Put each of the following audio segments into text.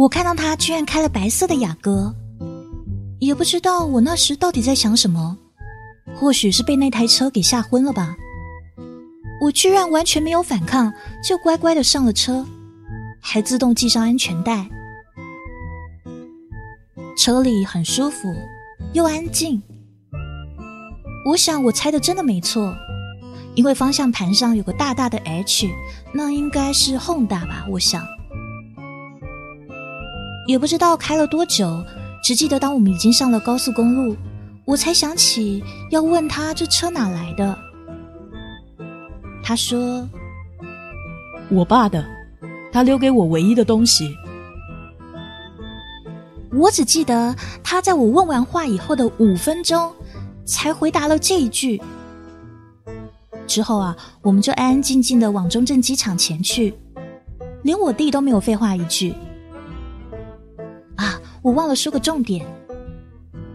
我看到他居然开了白色的雅阁，也不知道我那时到底在想什么，或许是被那台车给吓昏了吧。我居然完全没有反抗，就乖乖的上了车，还自动系上安全带。车里很舒服，又安静。我想我猜的真的没错，因为方向盘上有个大大的 H，那应该是 Honda 吧？我想。也不知道开了多久，只记得当我们已经上了高速公路，我才想起要问他这车哪来的。他说：“我爸的，他留给我唯一的东西。”我只记得他在我问完话以后的五分钟，才回答了这一句。之后啊，我们就安安静静的往中正机场前去，连我弟都没有废话一句。我忘了说个重点，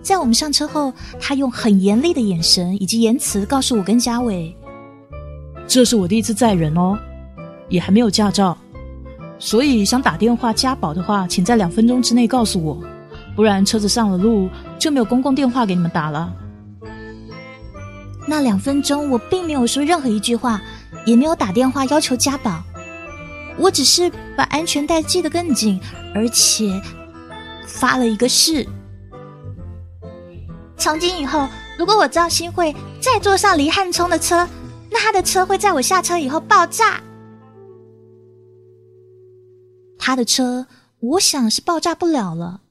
在我们上车后，他用很严厉的眼神以及言辞告诉我跟嘉伟：“这是我第一次载人哦，也还没有驾照，所以想打电话加保的话，请在两分钟之内告诉我，不然车子上了路就没有公共电话给你们打了。”那两分钟，我并没有说任何一句话，也没有打电话要求加保，我只是把安全带系得更紧，而且。发了一个誓，从今以后，如果我赵新慧再坐上黎汉聪的车，那他的车会在我下车以后爆炸。他的车，我想是爆炸不了了。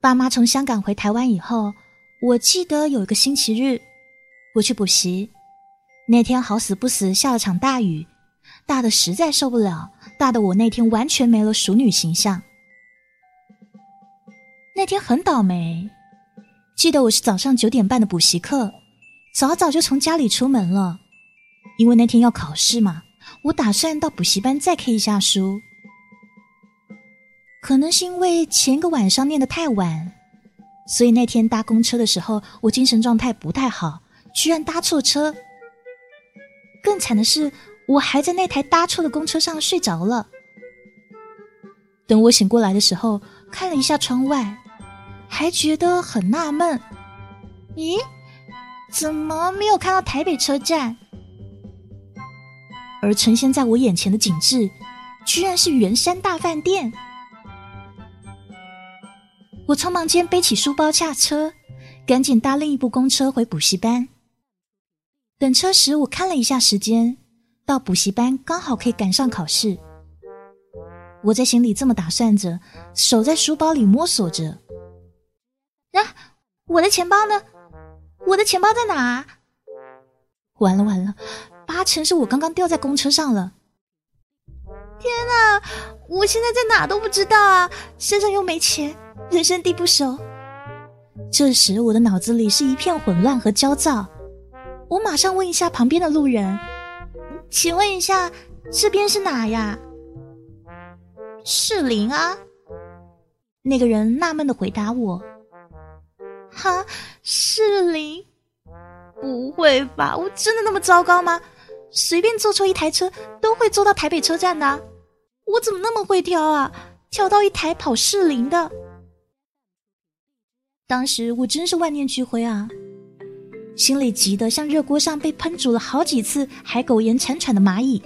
爸妈从香港回台湾以后，我记得有一个星期日，我去补习，那天好死不死下了场大雨，大的实在受不了，大的我那天完全没了淑女形象。那天很倒霉，记得我是早上九点半的补习课，早早就从家里出门了，因为那天要考试嘛，我打算到补习班再 K 一下书。可能是因为前个晚上念的太晚，所以那天搭公车的时候，我精神状态不太好，居然搭错车。更惨的是，我还在那台搭错的公车上睡着了。等我醒过来的时候，看了一下窗外。还觉得很纳闷，咦，怎么没有看到台北车站？而呈现在我眼前的景致，居然是圆山大饭店。我匆忙间背起书包下车，赶紧搭另一部公车回补习班。等车时，我看了一下时间，到补习班刚好可以赶上考试。我在心里这么打算着，手在书包里摸索着。啊！我的钱包呢？我的钱包在哪？完了完了，八成是我刚刚掉在公车上了。天哪！我现在在哪都不知道啊，身上又没钱，人生地不熟。这时我的脑子里是一片混乱和焦躁。我马上问一下旁边的路人：“请问一下，这边是哪呀？”是林啊。那个人纳闷的回答我。哈，士林？不会吧？我真的那么糟糕吗？随便坐错一台车都会坐到台北车站的，我怎么那么会挑啊？挑到一台跑士林的。当时我真是万念俱灰啊，心里急得像热锅上被喷煮了好几次还苟延残喘的蚂蚁，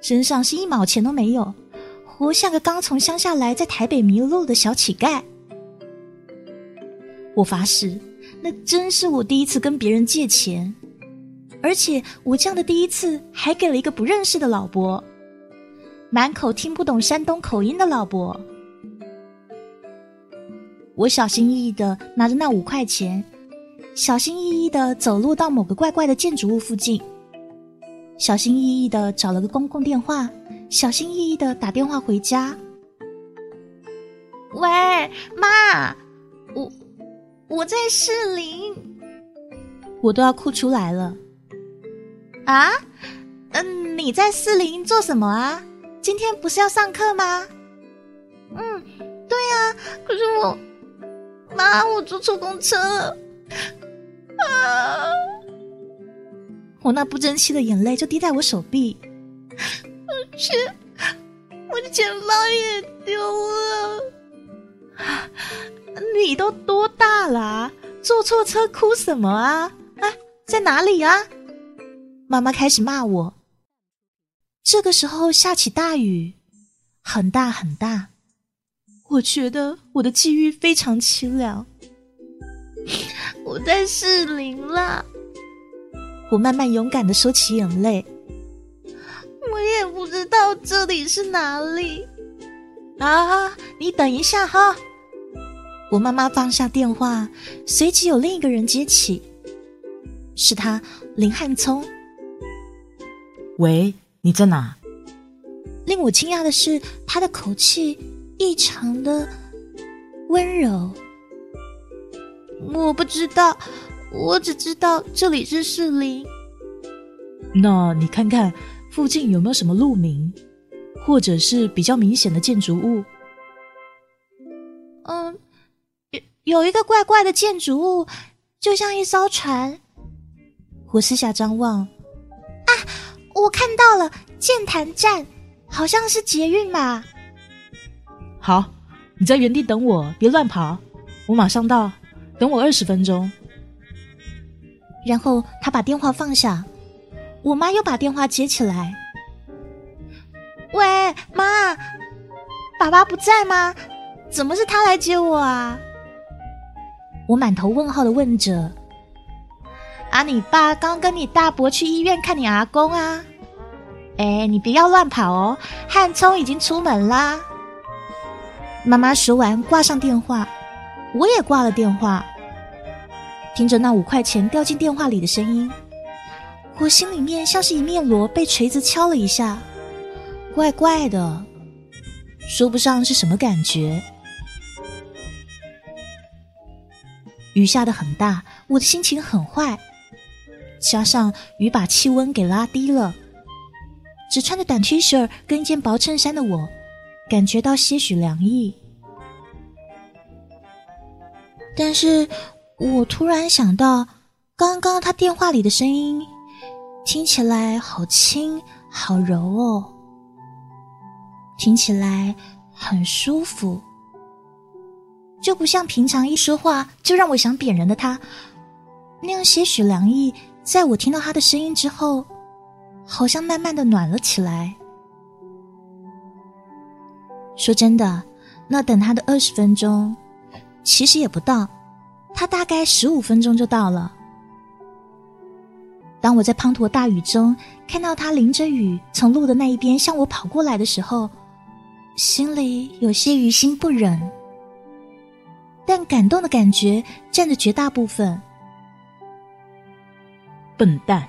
身上是一毛钱都没有，活像个刚从乡下来在台北迷路的小乞丐。我发誓，那真是我第一次跟别人借钱，而且我这样的第一次还给了一个不认识的老伯，满口听不懂山东口音的老伯。我小心翼翼的拿着那五块钱，小心翼翼的走路到某个怪怪的建筑物附近，小心翼翼的找了个公共电话，小心翼翼的打电话回家。喂，妈，我。我在士林，我都要哭出来了。啊，嗯，你在士林做什么啊？今天不是要上课吗？嗯，对啊，可是我，妈，我坐错公车了。啊！我那不争气的眼泪就滴在我手臂，而且我的钱包也丢了。你都多大了？坐错车哭什么啊？啊，在哪里啊？妈妈开始骂我。这个时候下起大雨，很大很大。我觉得我的际遇非常凄凉。我在士林啦。我慢慢勇敢的收起眼泪。我也不知道这里是哪里。啊，你等一下哈。我妈妈放下电话，随即有另一个人接起，是他林汉聪。喂，你在哪？令我惊讶的是，他的口气异常的温柔。我不知道，我只知道这里是士林。那你看看附近有没有什么路名，或者是比较明显的建筑物？有有一个怪怪的建筑物，就像一艘船。我四下张望，啊，我看到了建潭站，好像是捷运吧？好，你在原地等我，别乱跑，我马上到。等我二十分钟，然后他把电话放下，我妈又把电话接起来。喂，妈，爸爸不在吗？怎么是他来接我啊？我满头问号的问着。啊，你爸刚跟你大伯去医院看你阿公啊。哎，你不要乱跑哦，汉聪已经出门啦。妈妈说完挂上电话。我也挂了电话，听着那五块钱掉进电话里的声音，我心里面像是一面锣被锤子敲了一下，怪怪的，说不上是什么感觉。雨下的很大，我的心情很坏，加上雨把气温给拉低了，只穿着短 T 恤跟一件薄衬衫的我，感觉到些许凉意。但是我突然想到，刚刚他电话里的声音听起来好轻、好柔哦，听起来很舒服，就不像平常一说话就让我想扁人的他那样些许凉意。在我听到他的声音之后，好像慢慢的暖了起来。说真的，那等他的二十分钟。其实也不到，他大概十五分钟就到了。当我在滂沱大雨中看到他淋着雨从路的那一边向我跑过来的时候，心里有些于心不忍，但感动的感觉占着绝大部分。笨蛋，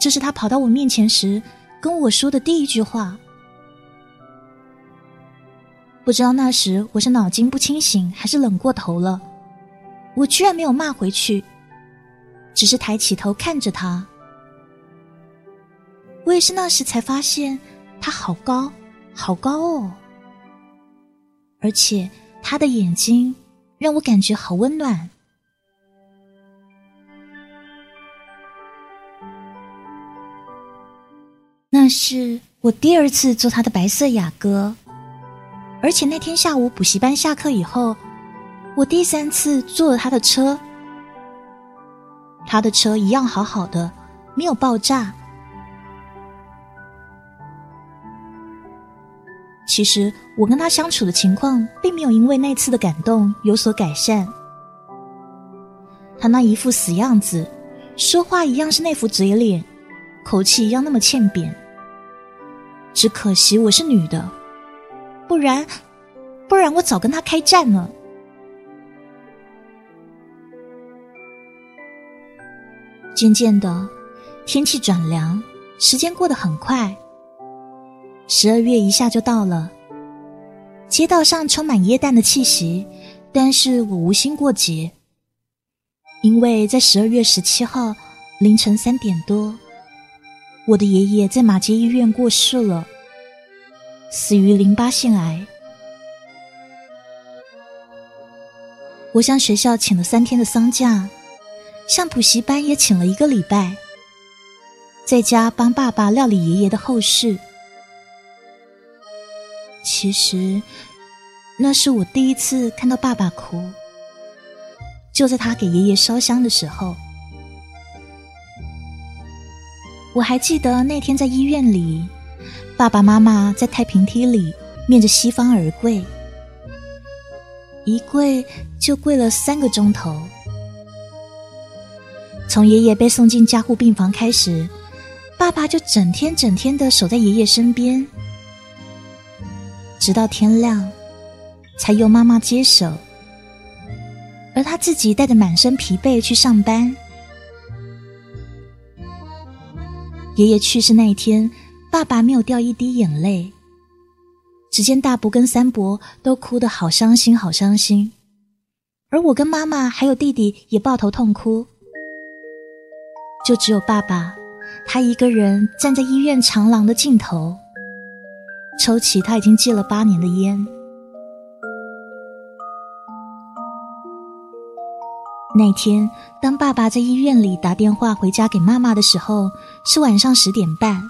这是他跑到我面前时跟我说的第一句话。不知道那时我是脑筋不清醒，还是冷过头了，我居然没有骂回去，只是抬起头看着他。我也是那时才发现，他好高，好高哦，而且他的眼睛让我感觉好温暖。那是我第二次坐他的白色雅阁。而且那天下午补习班下课以后，我第三次坐了他的车。他的车一样好好的，没有爆炸。其实我跟他相处的情况，并没有因为那次的感动有所改善。他那一副死样子，说话一样是那副嘴脸，口气一样那么欠扁。只可惜我是女的。不然，不然我早跟他开战了。渐渐的，天气转凉，时间过得很快。十二月一下就到了，街道上充满耶诞的气息，但是我无心过节，因为在十二月十七号凌晨三点多，我的爷爷在马街医院过世了。死于淋巴腺癌。我向学校请了三天的丧假，向补习班也请了一个礼拜，在家帮爸爸料理爷爷的后事。其实，那是我第一次看到爸爸哭。就在他给爷爷烧香的时候，我还记得那天在医院里，爸爸妈妈在太平梯里面着西方而跪，一跪就跪了三个钟头。从爷爷被送进加护病房开始，爸爸就整天整天的守在爷爷身边，直到天亮，才由妈妈接手。而他自己带着满身疲惫去上班。爷爷去世那一天，爸爸没有掉一滴眼泪，只见大伯跟三伯都哭得好伤心，好伤心。而我跟妈妈还有弟弟也抱头痛哭，就只有爸爸，他一个人站在医院长廊的尽头，抽起他已经戒了八年的烟。那天，当爸爸在医院里打电话回家给妈妈的时候，是晚上十点半，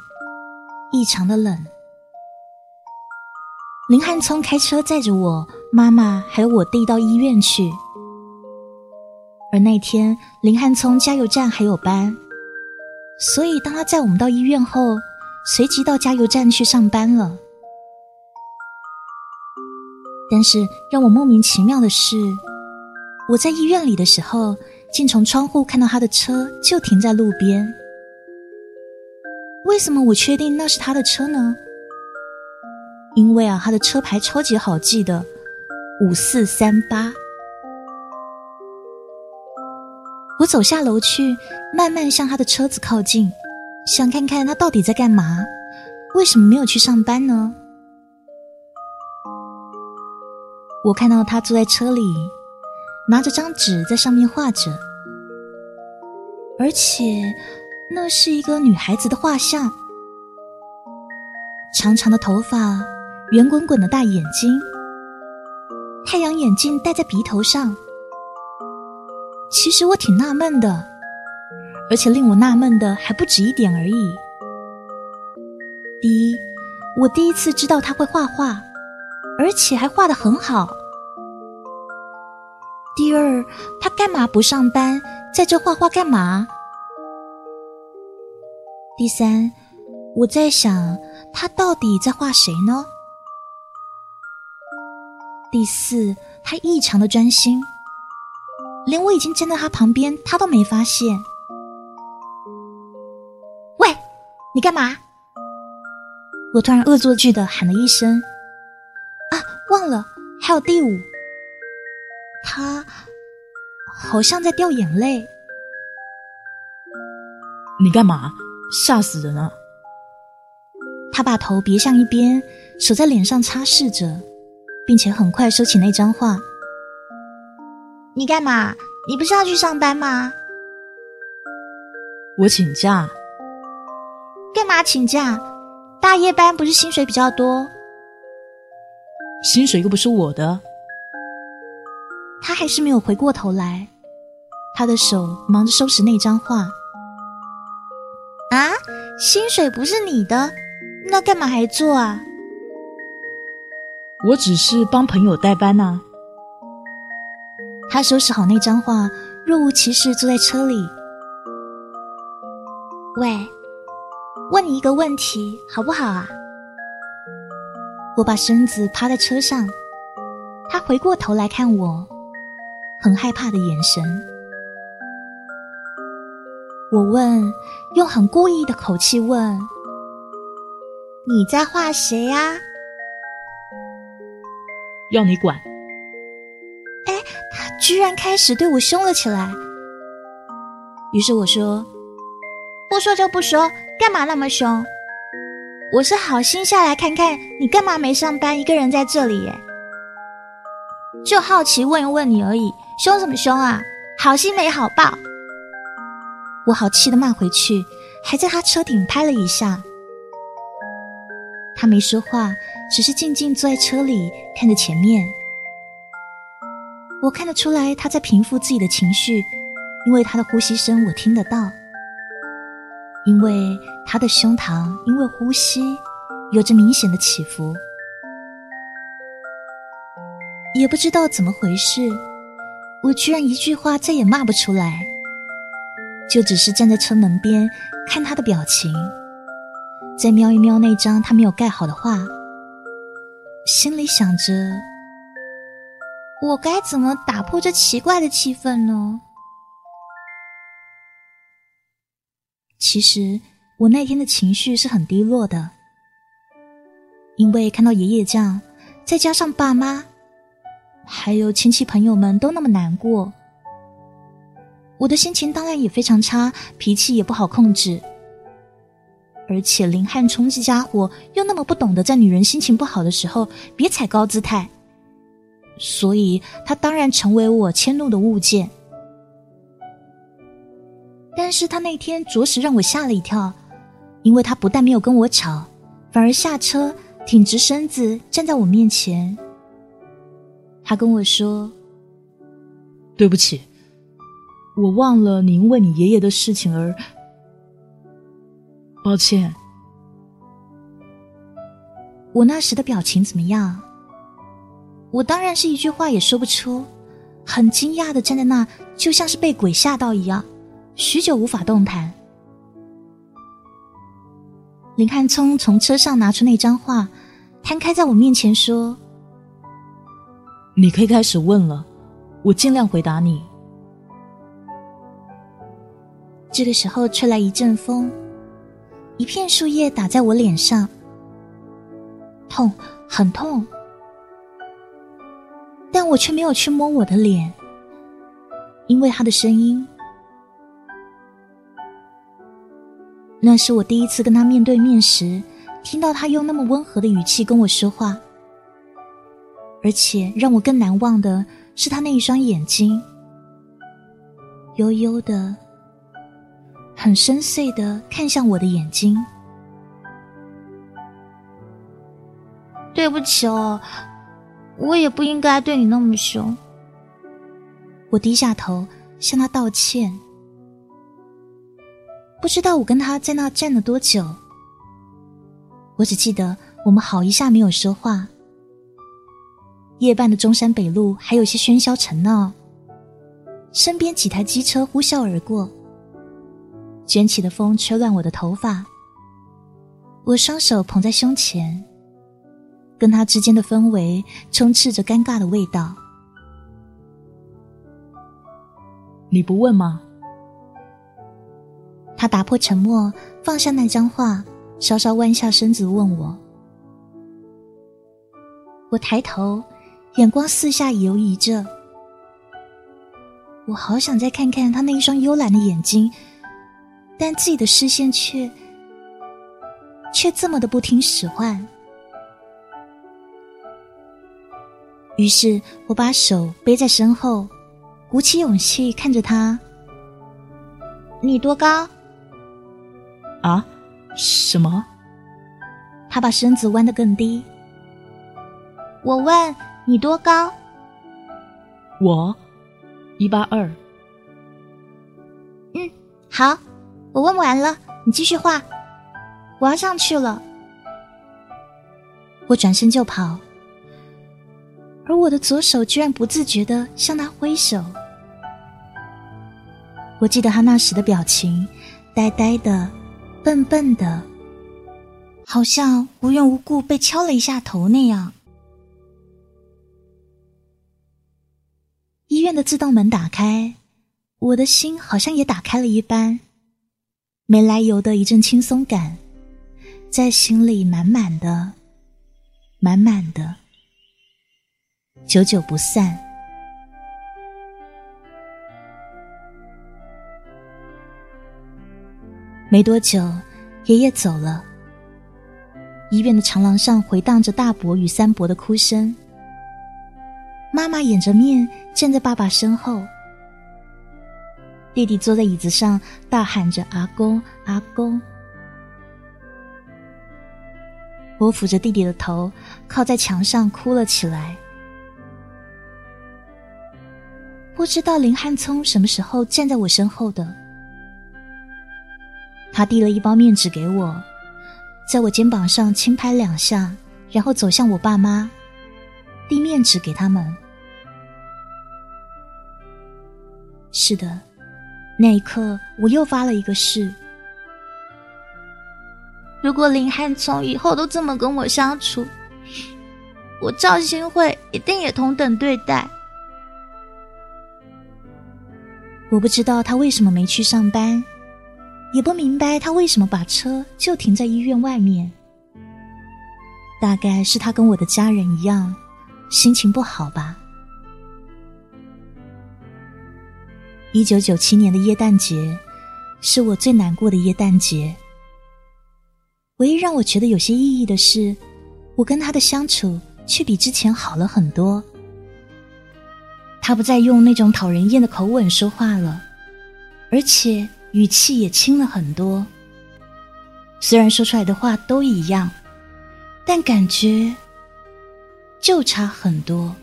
异常的冷。林汉聪开车载着我、妈妈还有我弟到医院去。而那天，林汉聪加油站还有班，所以当他载我们到医院后，随即到加油站去上班了。但是让我莫名其妙的是。我在医院里的时候，竟从窗户看到他的车就停在路边。为什么我确定那是他的车呢？因为啊，他的车牌超级好记的，五四三八。我走下楼去，慢慢向他的车子靠近，想看看他到底在干嘛，为什么没有去上班呢？我看到他坐在车里。拿着张纸在上面画着，而且那是一个女孩子的画像，长长的头发，圆滚滚的大眼睛，太阳眼镜戴在鼻头上。其实我挺纳闷的，而且令我纳闷的还不止一点而已。第一，我第一次知道他会画画，而且还画的很好。第二，他干嘛不上班，在这画画干嘛？第三，我在想，他到底在画谁呢？第四，他异常的专心，连我已经站在他旁边，他都没发现。喂，你干嘛？我突然恶作剧的喊了一声。啊，忘了，还有第五。他好像在掉眼泪。你干嘛？吓死人了！他把头别向一边，手在脸上擦拭着，并且很快收起那张画。你干嘛？你不是要去上班吗？我请假。干嘛请假？大夜班不是薪水比较多？薪水又不是我的。他还是没有回过头来，他的手忙着收拾那张画。啊，薪水不是你的，那干嘛还做啊？我只是帮朋友代班呐。他收拾好那张画，若无其事坐在车里。喂，问你一个问题好不好啊？我把身子趴在车上，他回过头来看我。很害怕的眼神，我问，用很故意的口气问：“你在画谁呀？”要你管！哎，他居然开始对我凶了起来。于是我说：“不说就不说，干嘛那么凶？我是好心下来看看你干嘛没上班，一个人在这里耶，就好奇问一问你而已。”凶什么凶啊！好心没好报。我好气的骂回去，还在他车顶拍了一下。他没说话，只是静静坐在车里看着前面。我看得出来他在平复自己的情绪，因为他的呼吸声我听得到，因为他的胸膛因为呼吸有着明显的起伏。也不知道怎么回事，我居然一句话再也骂不出来，就只是站在车门边看他的表情，再瞄一瞄那张他没有盖好的画，心里想着：我该怎么打破这奇怪的气氛呢？其实我那天的情绪是很低落的，因为看到爷爷这样，再加上爸妈，还有亲戚朋友们都那么难过，我的心情当然也非常差，脾气也不好控制。而且林汉冲这家伙又那么不懂得在女人心情不好的时候别踩高姿态，所以他当然成为我迁怒的物件。但是他那天着实让我吓了一跳，因为他不但没有跟我吵，反而下车挺直身子站在我面前。他跟我说：“对不起，我忘了你因为你爷爷的事情而……抱歉。”我那时的表情怎么样？我当然是一句话也说不出，很惊讶的站在那，就像是被鬼吓到一样。许久无法动弹。林汉聪从车上拿出那张画，摊开在我面前说：“你可以开始问了，我尽量回答你。”这个时候吹来一阵风，一片树叶打在我脸上，痛，很痛，但我却没有去摸我的脸，因为他的声音。那是我第一次跟他面对面时，听到他用那么温和的语气跟我说话。而且让我更难忘的是他那一双眼睛，悠悠的、很深邃的看向我的眼睛。对不起哦，我也不应该对你那么凶。我低下头向他道歉。不知道我跟他在那站了多久，我只记得我们好一下没有说话。夜半的中山北路还有些喧嚣尘闹，身边几台机车呼啸而过，卷起的风吹乱我的头发。我双手捧在胸前，跟他之间的氛围充斥着尴尬的味道。你不问吗？他打破沉默，放下那张画，稍稍弯下身子问我。我抬头，眼光四下游移着。我好想再看看他那一双幽蓝的眼睛，但自己的视线却却这么的不听使唤。于是我把手背在身后，鼓起勇气看着他。你多高？啊，什么？他把身子弯得更低。我问你多高？我一八二。嗯，好，我问完了，你继续画。我要上去了。我转身就跑，而我的左手居然不自觉的向他挥手。我记得他那时的表情，呆呆的。笨笨的，好像无缘无故被敲了一下头那样。医院的自动门打开，我的心好像也打开了一般，没来由的一阵轻松感，在心里满满的、满满的，久久不散。没多久，爷爷走了。医院的长廊上回荡着大伯与三伯的哭声。妈妈掩着面站在爸爸身后，弟弟坐在椅子上大喊着“阿公，阿公”。我抚着弟弟的头，靠在墙上哭了起来。不知道林汉聪什么时候站在我身后的。他递了一包面纸给我在我肩膀上轻拍两下然后走向我爸妈递面纸给他们。是的那一刻我又发了一个誓。如果林汉从以后都这么跟我相处我赵新会一定也同等对待。我不知道他为什么没去上班也不明白他为什么把车就停在医院外面。大概是他跟我的家人一样，心情不好吧。一九九七年的耶诞节，是我最难过的耶诞节。唯一让我觉得有些意义的是，我跟他的相处却比之前好了很多。他不再用那种讨人厌的口吻说话了，而且语气也轻了很多。虽然说出来的话都一样，但感觉就差很多。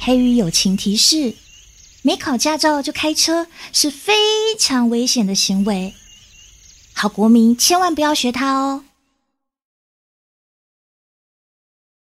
黑鱼友情提示。没考驾照就开车是非常危险的行为，好国民千万不要学他哦。